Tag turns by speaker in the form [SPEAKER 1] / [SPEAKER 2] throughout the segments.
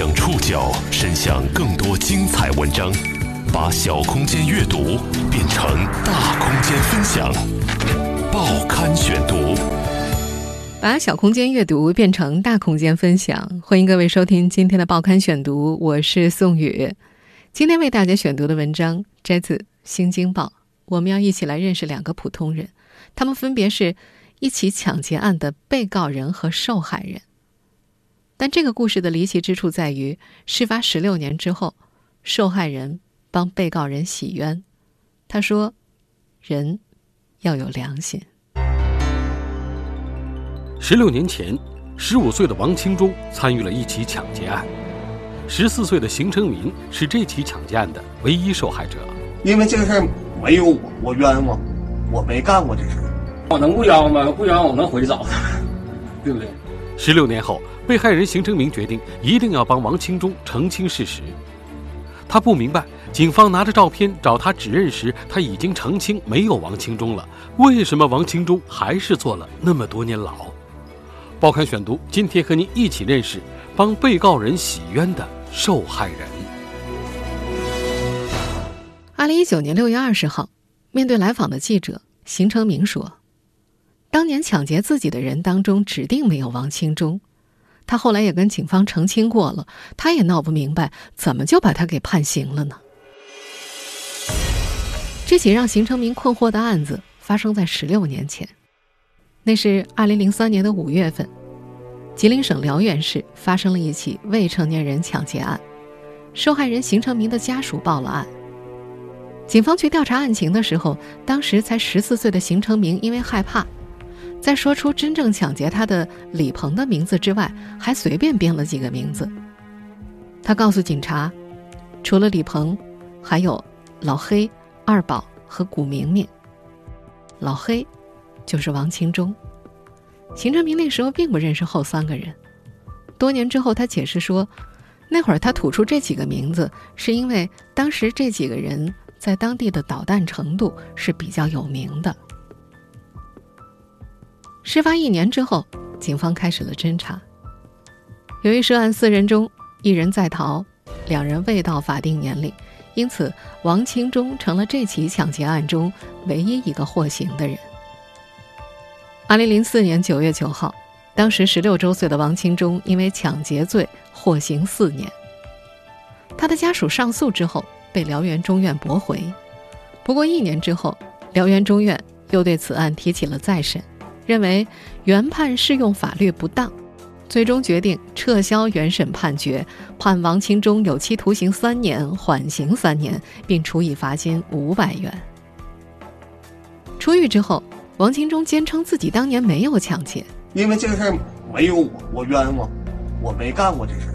[SPEAKER 1] 将触角伸向更多精彩文章，把小空间阅读变成大空间分享。报刊选读，
[SPEAKER 2] 把小空间阅读变成大空间分享。欢迎各位收听今天的报刊选读，我是宋宇。今天为大家选读的文章摘自《新京报》，我们要一起来认识两个普通人，他们分别是一起抢劫案的被告人和受害人。但这个故事的离奇之处在于，事发十六年之后，受害人帮被告人洗冤。他说：“人要有良心。”
[SPEAKER 3] 十六年前，十五岁的王清忠参与了一起抢劫案，十四岁的邢成明是这起抢劫案的唯一受害者。
[SPEAKER 4] 因为这个事儿没有我，我冤枉，我没干过这事儿。
[SPEAKER 5] 我能不冤枉吗？不冤枉我能回去找他，对不对？
[SPEAKER 3] 十六年后。被害人邢成明决定一定要帮王清忠澄清事实。他不明白，警方拿着照片找他指认时，他已经澄清没有王清忠了，为什么王清忠还是坐了那么多年牢？报刊选读，今天和您一起认识帮被告人洗冤的受害人。
[SPEAKER 2] 二零一九年六月二十号，面对来访的记者，邢成明说：“当年抢劫自己的人当中，指定没有王清忠。”他后来也跟警方澄清过了，他也闹不明白怎么就把他给判刑了呢？这起让邢成明困惑的案子发生在十六年前，那是二零零三年的五月份，吉林省辽源市发生了一起未成年人抢劫案，受害人邢成明的家属报了案。警方去调查案情的时候，当时才十四岁的邢成明因为害怕。在说出真正抢劫他的李鹏的名字之外，还随便编了几个名字。他告诉警察，除了李鹏，还有老黑、二宝和古明明。老黑就是王清忠。邢成明那时候并不认识后三个人。多年之后，他解释说，那会儿他吐出这几个名字，是因为当时这几个人在当地的捣蛋程度是比较有名的。事发一年之后，警方开始了侦查。由于涉案四人中一人在逃，两人未到法定年龄，因此王清忠成了这起抢劫案中唯一一个获刑的人。二零零四年九月九号，当时十六周岁的王清忠因为抢劫罪获刑四年。他的家属上诉之后被辽源中院驳回，不过一年之后，辽源中院又对此案提起了再审。认为原判适用法律不当，最终决定撤销原审判决，判王清忠有期徒刑三年，缓刑三年，并处以罚金五百元。出狱之后，王清忠坚称自己当年没有抢劫，
[SPEAKER 4] 因为这个事儿没有我，我冤枉，我没干过这事儿。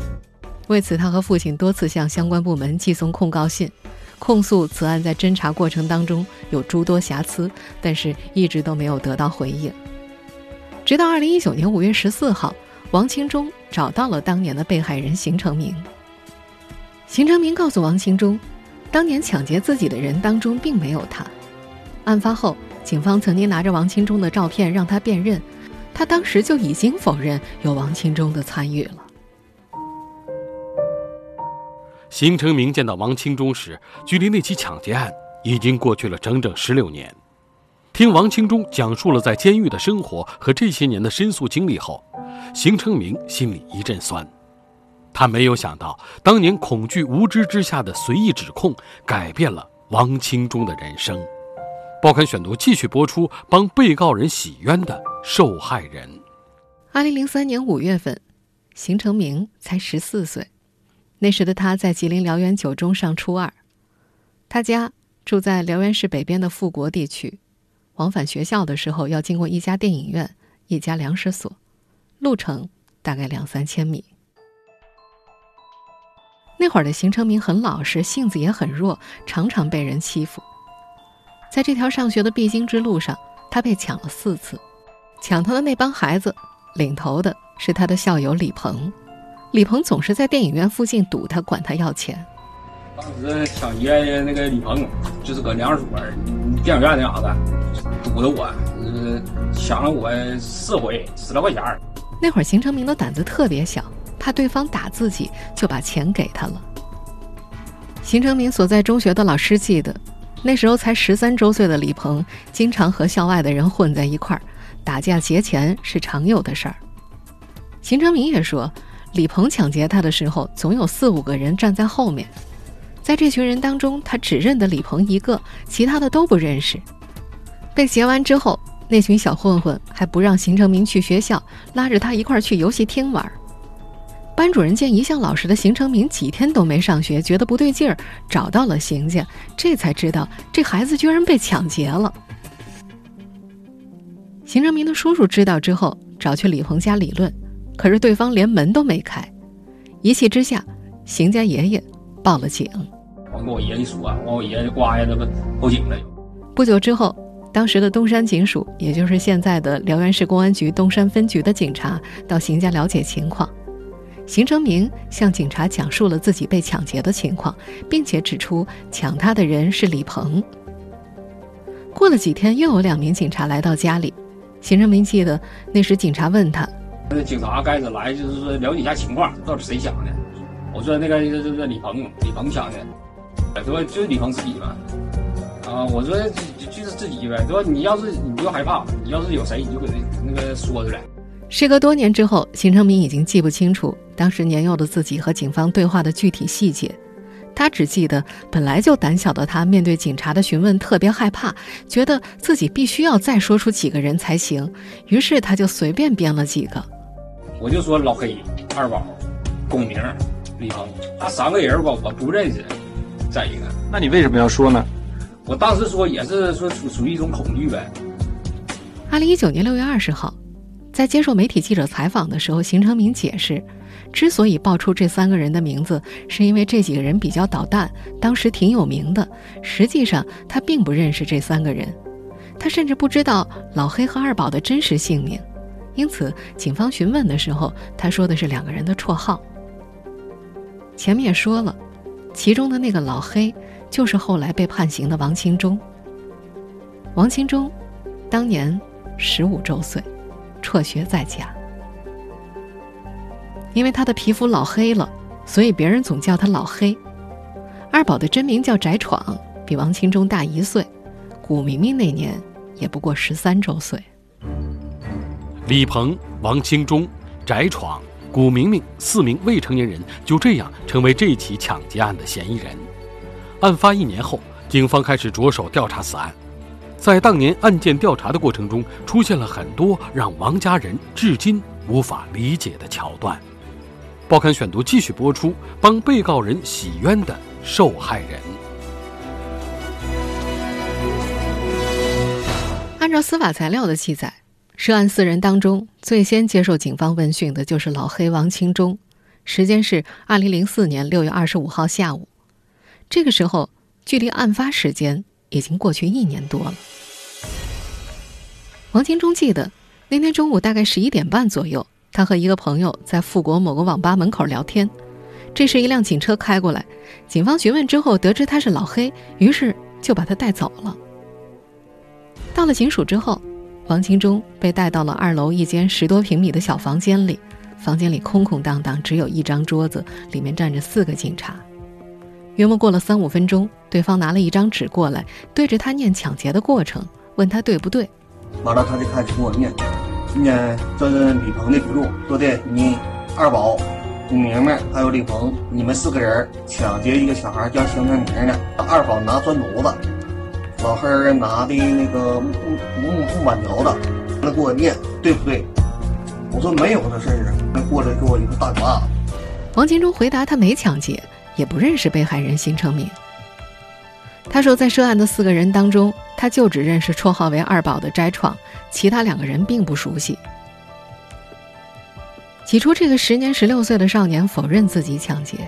[SPEAKER 2] 为此，他和父亲多次向相关部门寄送控告信，控诉此案在侦查过程当中有诸多瑕疵，但是一直都没有得到回应。直到二零一九年五月十四号，王清忠找到了当年的被害人邢成明。邢成明告诉王清忠，当年抢劫自己的人当中并没有他。案发后，警方曾经拿着王清忠的照片让他辨认，他当时就已经否认有王清忠的参与了。
[SPEAKER 3] 邢成明见到王清忠时，距离那起抢劫案已经过去了整整十六年。听王清忠讲述了在监狱的生活和这些年的申诉经历后，邢成明心里一阵酸。他没有想到，当年恐惧无知之下的随意指控，改变了王清忠的人生。报刊选读继续播出，帮被告人洗冤的受害人。
[SPEAKER 2] 二零零三年五月份，邢成明才十四岁，那时的他在吉林辽源九中上初二，他家住在辽源市北边的富国地区。往返学校的时候要经过一家电影院、一家粮食所，路程大概两三千米。那会儿的邢成明很老实，性子也很弱，常常被人欺负。在这条上学的必经之路上，他被抢了四次。抢他的那帮孩子，领头的是他的校友李鹏。李鹏总是在电影院附近堵他，管他要钱。
[SPEAKER 5] 当时抢劫那个李鹏，就是搁粮食所、电影院那啥子，堵的我，呃，抢了我四回，十来块钱。
[SPEAKER 2] 那会儿邢成明的胆子特别小，怕对方打自己，就把钱给他了。邢成明所在中学的老师记得，那时候才十三周岁的李鹏，经常和校外的人混在一块儿，打架劫钱是常有的事儿。邢成明也说，李鹏抢劫他的时候，总有四五个人站在后面，在这群人当中，他只认得李鹏一个，其他的都不认识。被劫完之后，那群小混混还不让邢成明去学校，拉着他一块儿去游戏厅玩。班主任见一向老实的邢成明几天都没上学，觉得不对劲儿，找到了邢家，这才知道这孩子居然被抢劫了。邢成明的叔叔知道之后，找去李鹏家理论，可是对方连门都没开。一气之下，邢家爷爷报了警。
[SPEAKER 5] 我跟我爷一说啊，我爷就呱呀，这不报警了。
[SPEAKER 2] 不久之后。当时的东山警署，也就是现在的辽源市公安局东山分局的警察到邢家了解情况。邢成明向警察讲述了自己被抢劫的情况，并且指出抢他的人是李鹏。过了几天，又有两名警察来到家里。邢成明记得那时警察问他：“
[SPEAKER 5] 那警察该着来，就是说了解一下情况，到底谁抢的？”我说：“那个这这这李鹏，李鹏抢的。”说：“就是李鹏自己嘛。”啊，我说就就是自己呗。说你要是你不要害怕，你要是有谁，你就给那个说出来。
[SPEAKER 2] 时隔多年之后，邢成明已经记不清楚当时年幼的自己和警方对话的具体细节，他只记得本来就胆小的他，面对警察的询问特别害怕，觉得自己必须要再说出几个人才行，于是他就随便编了几个。
[SPEAKER 5] 我就说老黑、二宝、龚明、李鹏，那三个人吧，我不认识。再一个，
[SPEAKER 6] 那你为什么要说呢？
[SPEAKER 5] 我当时说也是说属属于一种恐惧呗。
[SPEAKER 2] 二零一九年六月二十号，在接受媒体记者采访的时候，邢成明解释，之所以报出这三个人的名字，是因为这几个人比较捣蛋，当时挺有名的。实际上他并不认识这三个人，他甚至不知道老黑和二宝的真实姓名。因此，警方询问的时候，他说的是两个人的绰号。前面也说了，其中的那个老黑。就是后来被判刑的王清忠。王清忠当年十五周岁，辍学在家。因为他的皮肤老黑了，所以别人总叫他老黑。二宝的真名叫翟闯，比王清忠大一岁。古明明那年也不过十三周岁。
[SPEAKER 3] 李鹏、王清忠、翟闯、古明明四名未成年人就这样成为这起抢劫案的嫌疑人。案发一年后，警方开始着手调查此案。在当年案件调查的过程中，出现了很多让王家人至今无法理解的桥段。报刊选读继续播出，帮被告人洗冤的受害人。
[SPEAKER 2] 按照司法材料的记载，涉案四人当中，最先接受警方问讯的就是老黑王清忠，时间是二零零四年六月二十五号下午。这个时候，距离案发时间已经过去一年多了。王清忠记得那天中午大概十一点半左右，他和一个朋友在富国某个网吧门口聊天。这时，一辆警车开过来，警方询问之后得知他是老黑，于是就把他带走了。到了警署之后，王清忠被带到了二楼一间十多平米的小房间里，房间里空空荡荡，只有一张桌子，里面站着四个警察。约莫过了三五分钟，对方拿了一张纸过来，对着他念抢劫的过程，问他对不对。
[SPEAKER 4] 完了，他就开始跟我念，念这是李鹏的笔录，说的你二宝、古明明还有李鹏，你们四个人抢劫一个小孩叫邢成明的。二宝拿砖头子，老黑拿的那个木木木板条子，那给我念对不对？我说没有这事儿啊，过来给我一个大嘴巴。
[SPEAKER 2] 王金忠回答他没抢劫。也不认识被害人邢成明。他说，在涉案的四个人当中，他就只认识绰号为“二宝”的翟闯，其他两个人并不熟悉。起初，这个时年十六岁的少年否认自己抢劫，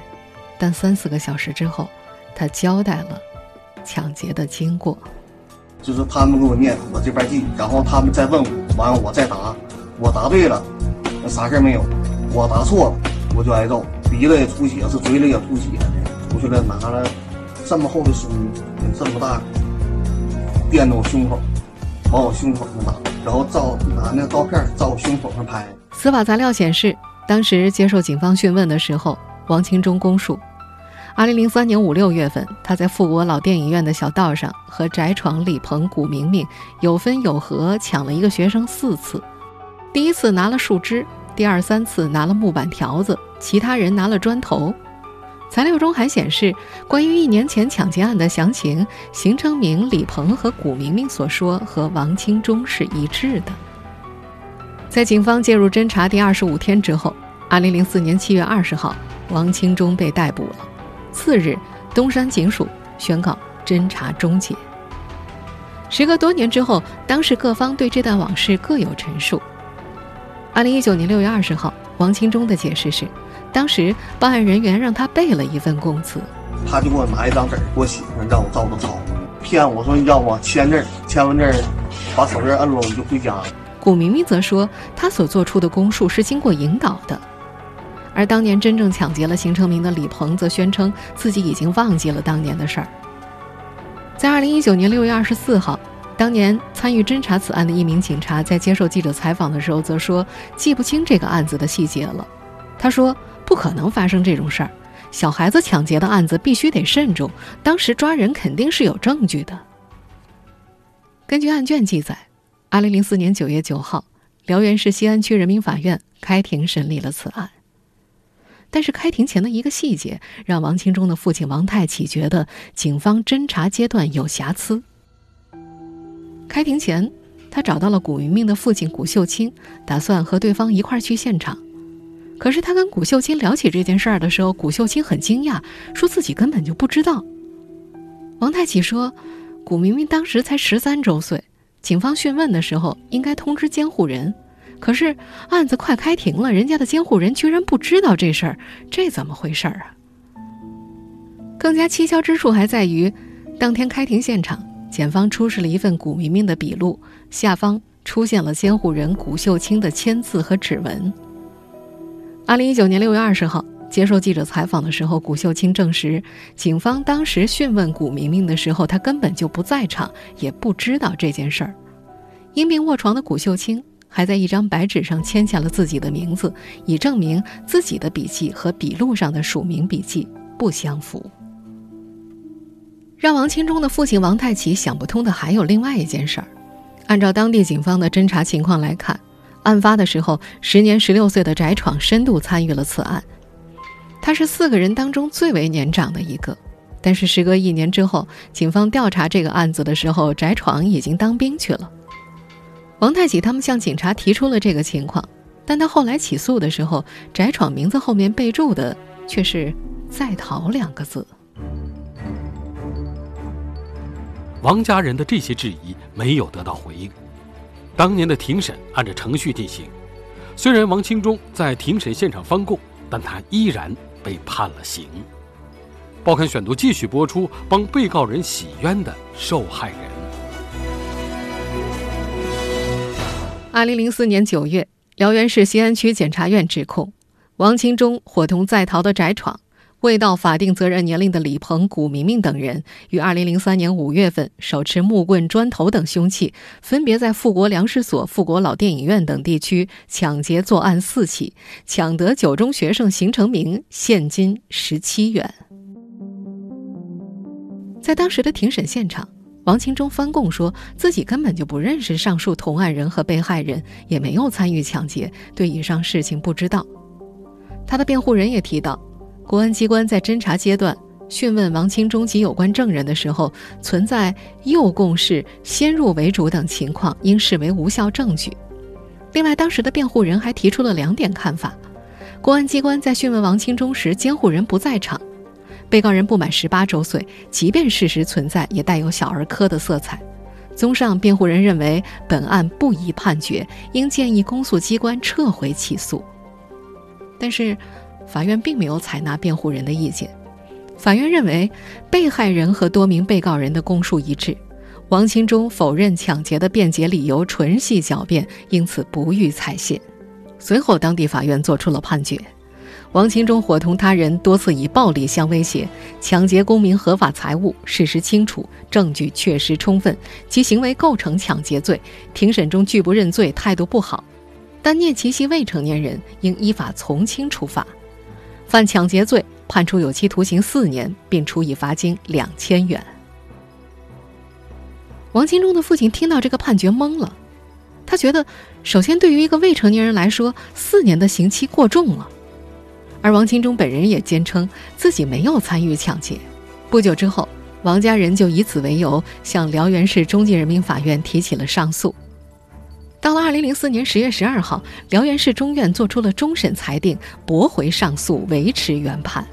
[SPEAKER 2] 但三四个小时之后，他交代了抢劫的经过。
[SPEAKER 4] 就是他们给我念，我这边记，然后他们再问我，完了我再答，我答对了，那啥事没有；我答错了，我就挨揍。鼻子也出血，是嘴里也出血的。出去了，拿了这么厚的书，这么大，垫着我胸口，往我胸口上打，然后照拿那个照片照我胸口上拍。
[SPEAKER 2] 司法材料显示，当时接受警方讯问的时候，王清忠供述：2003年五六月份，他在富国老电影院的小道上和翟闯、李鹏、古明明有分有合抢了一个学生四次。第一次拿了树枝，第二三次拿了木板条子，其他人拿了砖头。材料中还显示，关于一年前抢劫案的详情，邢成明、李鹏和古明明所说和王清忠是一致的。在警方介入侦查第二十五天之后，二零零四年七月二十号，王清忠被逮捕了。次日，东山警署宣告侦查终结。时隔多年之后，当时各方对这段往事各有陈述。二零一九年六月二十号，王清忠的解释是，当时办案人员让他背了一份供词，
[SPEAKER 4] 他就给我拿一张纸给我写上，让我照着抄，骗我说要我签字，签完字把手印摁了，我就回家了。
[SPEAKER 2] 古明明则说，他所做出的供述是经过引导的，而当年真正抢劫了邢成明的李鹏则宣称自己已经忘记了当年的事儿。在二零一九年六月二十四号，当年参与侦查此案的一名警察在接受记者采访的时候则说，记不清这个案子的细节了。他说：“不可能发生这种事儿，小孩子抢劫的案子必须得慎重，当时抓人肯定是有证据的。”根据案卷记载。二零零四年九月九号，辽源市西安区人民法院开庭审理了此案。但是开庭前的一个细节，让王清忠的父亲王太启觉得警方侦查阶段有瑕疵。开庭前，他找到了古明明的父亲古秀清，打算和对方一块儿去现场。可是他跟古秀清聊起这件事儿的时候，古秀清很惊讶，说自己根本就不知道。王太启说，古明明当时才十三周岁。警方讯问的时候应该通知监护人，可是案子快开庭了，人家的监护人居然不知道这事儿，这怎么回事儿啊？更加蹊跷之处还在于，当天开庭现场，检方出示了一份古明明的笔录，下方出现了监护人古秀清的签字和指纹。二零一九年六月二十号。接受记者采访的时候，古秀清证实，警方当时讯问古明明的时候，他根本就不在场，也不知道这件事儿。因病卧床的古秀清还在一张白纸上签下了自己的名字，以证明自己的笔记和笔录上的署名笔记不相符。让王清忠的父亲王太奇想不通的还有另外一件事儿。按照当地警方的侦查情况来看，案发的时候，时年十六岁的翟闯深度参与了此案。他是四个人当中最为年长的一个，但是时隔一年之后，警方调查这个案子的时候，翟闯已经当兵去了。王太喜他们向警察提出了这个情况，但他后来起诉的时候，翟闯名字后面备注的却是“在逃”两个字。
[SPEAKER 3] 王家人的这些质疑没有得到回应。当年的庭审按照程序进行，虽然王清忠在庭审现场翻供，但他依然。被判了刑。报刊选读继续播出，帮被告人洗冤的受害人。
[SPEAKER 2] 二零零四年九月，辽源市西安区检察院指控王清忠伙同在逃的翟闯。未到法定责任年龄的李鹏、古明明等人，于二零零三年五月份手持木棍、砖头等凶器，分别在富国粮食所、富国老电影院等地区抢劫作案四起，抢得九中学生邢成明现金十七元。在当时的庭审现场，王清忠翻供说自己根本就不认识上述同案人和被害人，也没有参与抢劫，对以上事情不知道。他的辩护人也提到。公安机关在侦查阶段讯问王清忠及有关证人的时候，存在诱供式、先入为主等情况，应视为无效证据。另外，当时的辩护人还提出了两点看法：公安机关在讯问王清忠时，监护人不在场；被告人不满十八周岁，即便事实存在，也带有小儿科的色彩。综上，辩护人认为本案不宜判决，应建议公诉机关撤回起诉。但是。法院并没有采纳辩护人的意见，法院认为被害人和多名被告人的供述一致，王清忠否认抢劫的辩解理由纯系狡辩，因此不予采信。随后，当地法院作出了判决：王钦忠伙同他人多次以暴力相威胁，抢劫公民合法财物，事实清楚，证据确实充分，其行为构成抢劫罪。庭审中拒不认罪，态度不好。但聂其系未成年人，应依法从轻处罚。犯抢劫罪，判处有期徒刑四年，并处以罚金两千元。王清忠的父亲听到这个判决懵了，他觉得，首先对于一个未成年人来说，四年的刑期过重了。而王清忠本人也坚称自己没有参与抢劫。不久之后，王家人就以此为由向辽源市中级人民法院提起了上诉。到了二零零四年十月十二号，辽源市中院作出了终审裁定，驳回上诉，维持原判。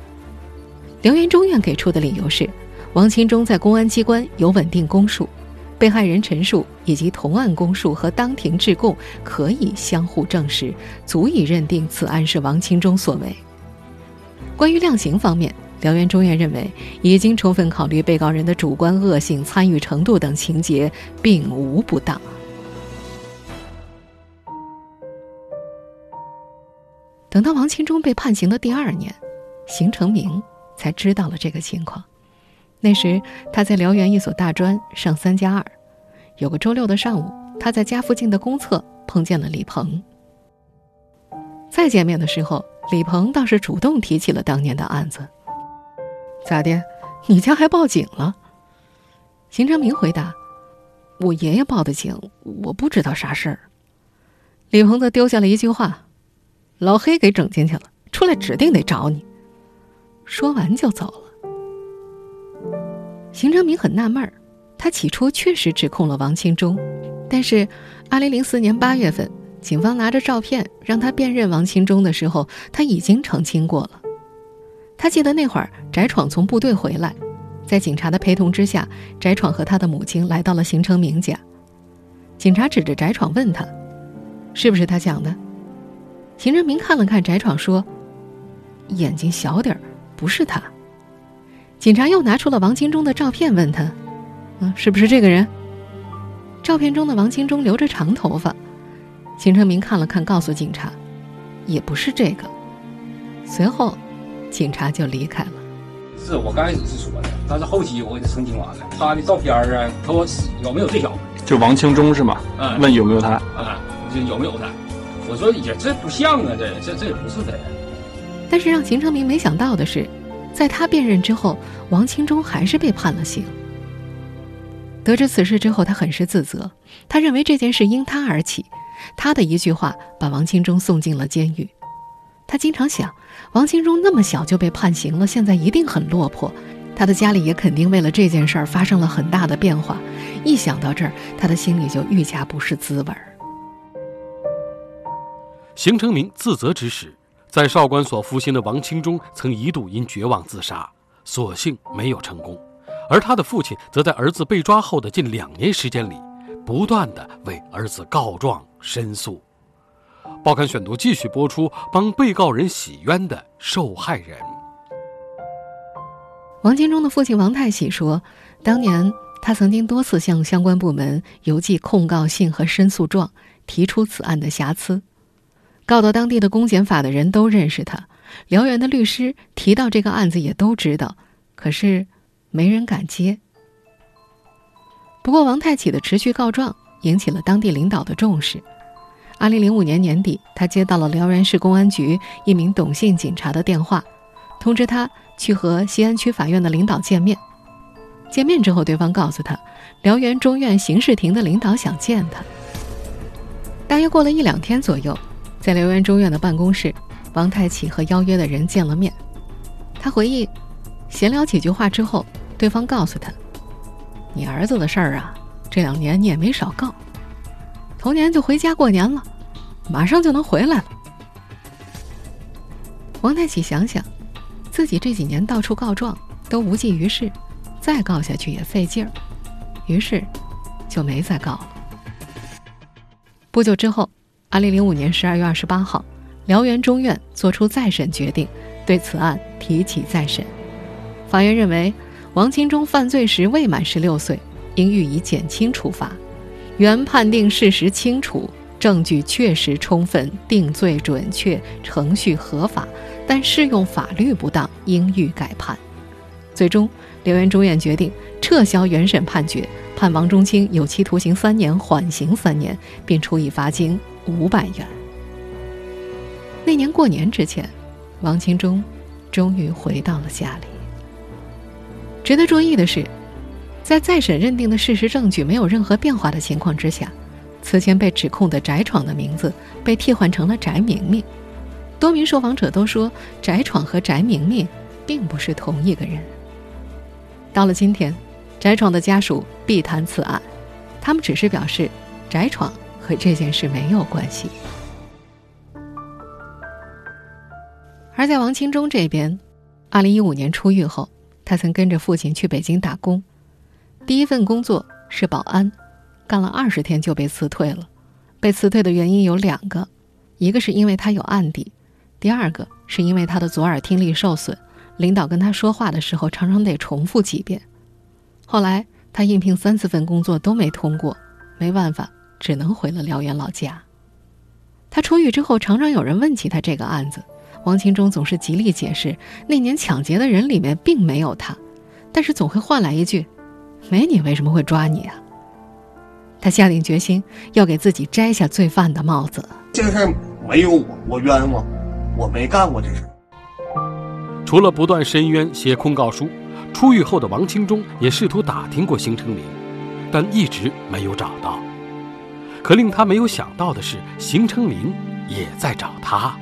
[SPEAKER 2] 辽源中院给出的理由是，王清忠在公安机关有稳定供述，被害人陈述以及同案供述和当庭质供可以相互证实，足以认定此案是王清忠所为。关于量刑方面，辽源中院认为已经充分考虑被告人的主观恶性、参与程度等情节，并无不当。等到王清忠被判刑的第二年，邢成明才知道了这个情况。那时他在辽源一所大专上三加二，有个周六的上午，他在家附近的公厕碰见了李鹏。再见面的时候，李鹏倒是主动提起了当年的案子。咋的？你家还报警了？邢成明回答：“我爷爷报的警，我不知道啥事儿。”李鹏则丢下了一句话。老黑给整进去了，出来指定得找你。说完就走了。邢成明很纳闷儿，他起初确实指控了王清忠，但是，二零零四年八月份，警方拿着照片让他辨认王清忠的时候，他已经澄清过了。他记得那会儿翟闯从部队回来，在警察的陪同之下，翟闯和他的母亲来到了邢成明家。警察指着翟闯问他：“是不是他讲的？”邢成明看了看翟闯，说：“眼睛小点儿，不是他。”警察又拿出了王清忠的照片，问他：“嗯，是不是这个人？”照片中的王清忠留着长头发。邢成明看了看，告诉警察：“也不是这个。”随后，警察就离开了。
[SPEAKER 5] 是我刚开始是说的，但是后期我给他澄清完了。他的照片啊，和我有没有这小子？
[SPEAKER 6] 就王清忠是吗？
[SPEAKER 5] 嗯。
[SPEAKER 6] 问有没有他？
[SPEAKER 5] 啊，就有没有他？我说也这不像啊，这这这也不是他。
[SPEAKER 2] 但是让秦成明没想到的是，在他辨认之后，王清忠还是被判了刑。得知此事之后，他很是自责，他认为这件事因他而起，他的一句话把王清忠送进了监狱。他经常想，王清忠那么小就被判刑了，现在一定很落魄，他的家里也肯定为了这件事儿发生了很大的变化。一想到这儿，他的心里就愈加不是滋味儿。
[SPEAKER 3] 邢成明自责之时，在少管所服刑的王清忠曾一度因绝望自杀，所幸没有成功。而他的父亲则在儿子被抓后的近两年时间里，不断的为儿子告状申诉。报刊选读继续播出，帮被告人洗冤的受害人。
[SPEAKER 2] 王金忠的父亲王太喜说，当年他曾经多次向相关部门邮寄控告信和申诉状，提出此案的瑕疵。告到当地的公检法的人都认识他，辽源的律师提到这个案子也都知道，可是没人敢接。不过王太启的持续告状引起了当地领导的重视。二零零五年年底，他接到了辽源市公安局一名董姓警察的电话，通知他去和西安区法院的领导见面。见面之后，对方告诉他，辽源中院刑事庭的领导想见他。大约过了一两天左右。在辽源中院的办公室，王太启和邀约的人见了面。他回忆，闲聊几句话之后，对方告诉他：“你儿子的事儿啊，这两年你也没少告。头年就回家过年了，马上就能回来了。”王太启想想，自己这几年到处告状都无济于事，再告下去也费劲儿，于是就没再告了。不久之后。二零零五年十二月二十八号，辽源中院作出再审决定，对此案提起再审。法院认为，王清忠犯罪时未满十六岁，应予以减轻处罚。原判定事实清楚，证据确实充分，定罪准确，程序合法，但适用法律不当，应予改判。最终，辽源中院决定撤销原审判决，判王中清有期徒刑三年，缓刑三年，并处以罚金。五百元。那年过年之前，王清忠终于回到了家里。值得注意的是，在再审认定的事实证据没有任何变化的情况之下，此前被指控的翟闯的名字被替换成了翟明明。多名受访者都说，翟闯和翟明明并不是同一个人。到了今天，翟闯的家属避谈此案，他们只是表示，翟闯和这件事没有关系。而在王清忠这边，二零一五年出狱后，他曾跟着父亲去北京打工，第一份工作是保安，干了二十天就被辞退了。被辞退的原因有两个，一个是因为他有案底，第二个是因为他的左耳听力受损，领导跟他说话的时候常常得重复几遍。后来他应聘三四份工作都没通过，没办法，只能回了辽源老家。他出狱之后，常常有人问起他这个案子。王清忠总是极力解释，那年抢劫的人里面并没有他，但是总会换来一句：“没你为什么会抓你啊？”他下定决心要给自己摘下罪犯的帽子。
[SPEAKER 4] 这个事儿没有我，我冤枉，我没干过这事。
[SPEAKER 3] 除了不断申冤、写控告书，出狱后的王清忠也试图打听过邢成明，但一直没有找到。可令他没有想到的是，邢成明也在找他。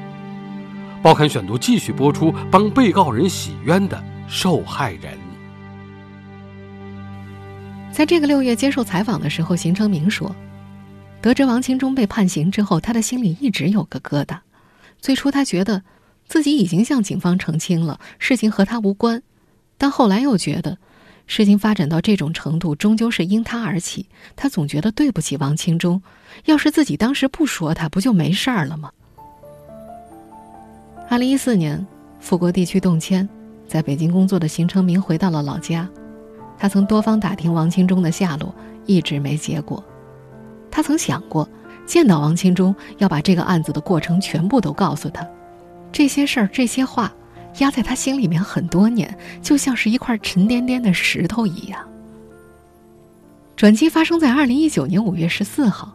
[SPEAKER 3] 报刊选读继续播出，帮被告人洗冤的受害人。
[SPEAKER 2] 在这个六月接受采访的时候，邢成明说，得知王清忠被判刑之后，他的心里一直有个疙瘩。最初他觉得自己已经向警方澄清了，事情和他无关，但后来又觉得，事情发展到这种程度，终究是因他而起。他总觉得对不起王清忠，要是自己当时不说他，不就没事儿了吗？二零一四年，富国地区动迁，在北京工作的邢成明回到了老家。他曾多方打听王清忠的下落，一直没结果。他曾想过见到王清忠，要把这个案子的过程全部都告诉他。这些事儿、这些话，压在他心里面很多年，就像是一块沉甸甸的石头一样。转机发生在二零一九年五月十四号，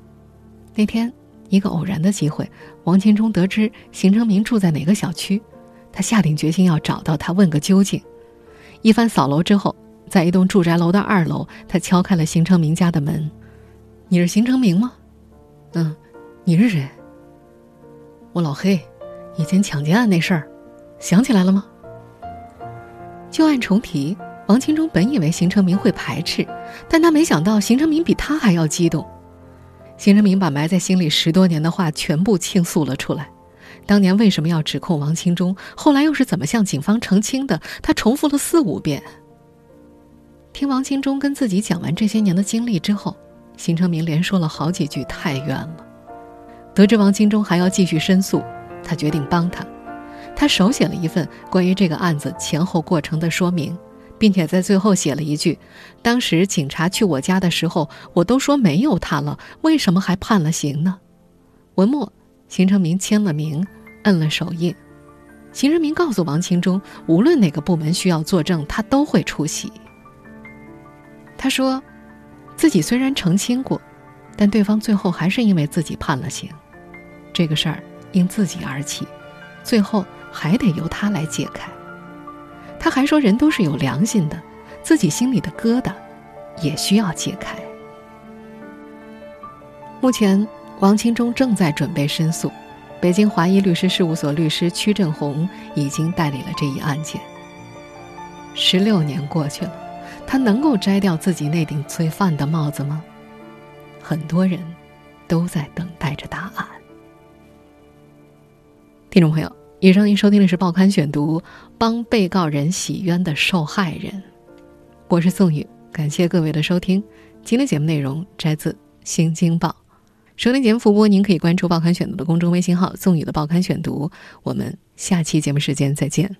[SPEAKER 2] 那天。一个偶然的机会，王清忠得知邢成明住在哪个小区，他下定决心要找到他问个究竟。一番扫楼之后，在一栋住宅楼的二楼，他敲开了邢成明家的门：“你是邢成明吗？”“嗯，你是谁？”“我老黑，以前抢劫案那事儿，想起来了吗？”旧案重提，王清忠本以为邢成明会排斥，但他没想到邢成明比他还要激动。邢成明把埋在心里十多年的话全部倾诉了出来。当年为什么要指控王清忠？后来又是怎么向警方澄清的？他重复了四五遍。听王清忠跟自己讲完这些年的经历之后，邢成明连说了好几句“太冤了”。得知王清忠还要继续申诉，他决定帮他。他手写了一份关于这个案子前后过程的说明。并且在最后写了一句：“当时警察去我家的时候，我都说没有他了，为什么还判了刑呢？”文末，邢成明签了名，摁了手印。邢成明告诉王清忠，无论哪个部门需要作证，他都会出席。他说：“自己虽然澄清过，但对方最后还是因为自己判了刑，这个事儿因自己而起，最后还得由他来解开。”他还说：“人都是有良心的，自己心里的疙瘩也需要解开。”目前，王清忠正在准备申诉，北京华谊律师事务所律师曲振红已经代理了这一案件。十六年过去了，他能够摘掉自己那顶罪犯的帽子吗？很多人都在等待着答案。听众朋友。以上您收听的是《报刊选读》，帮被告人洗冤的受害人，我是宋宇，感谢各位的收听。今天节目内容摘自《新京报》，收听节目复播，您可以关注《报刊选读》的公众微信号“宋宇的报刊选读”。我们下期节目时间再见。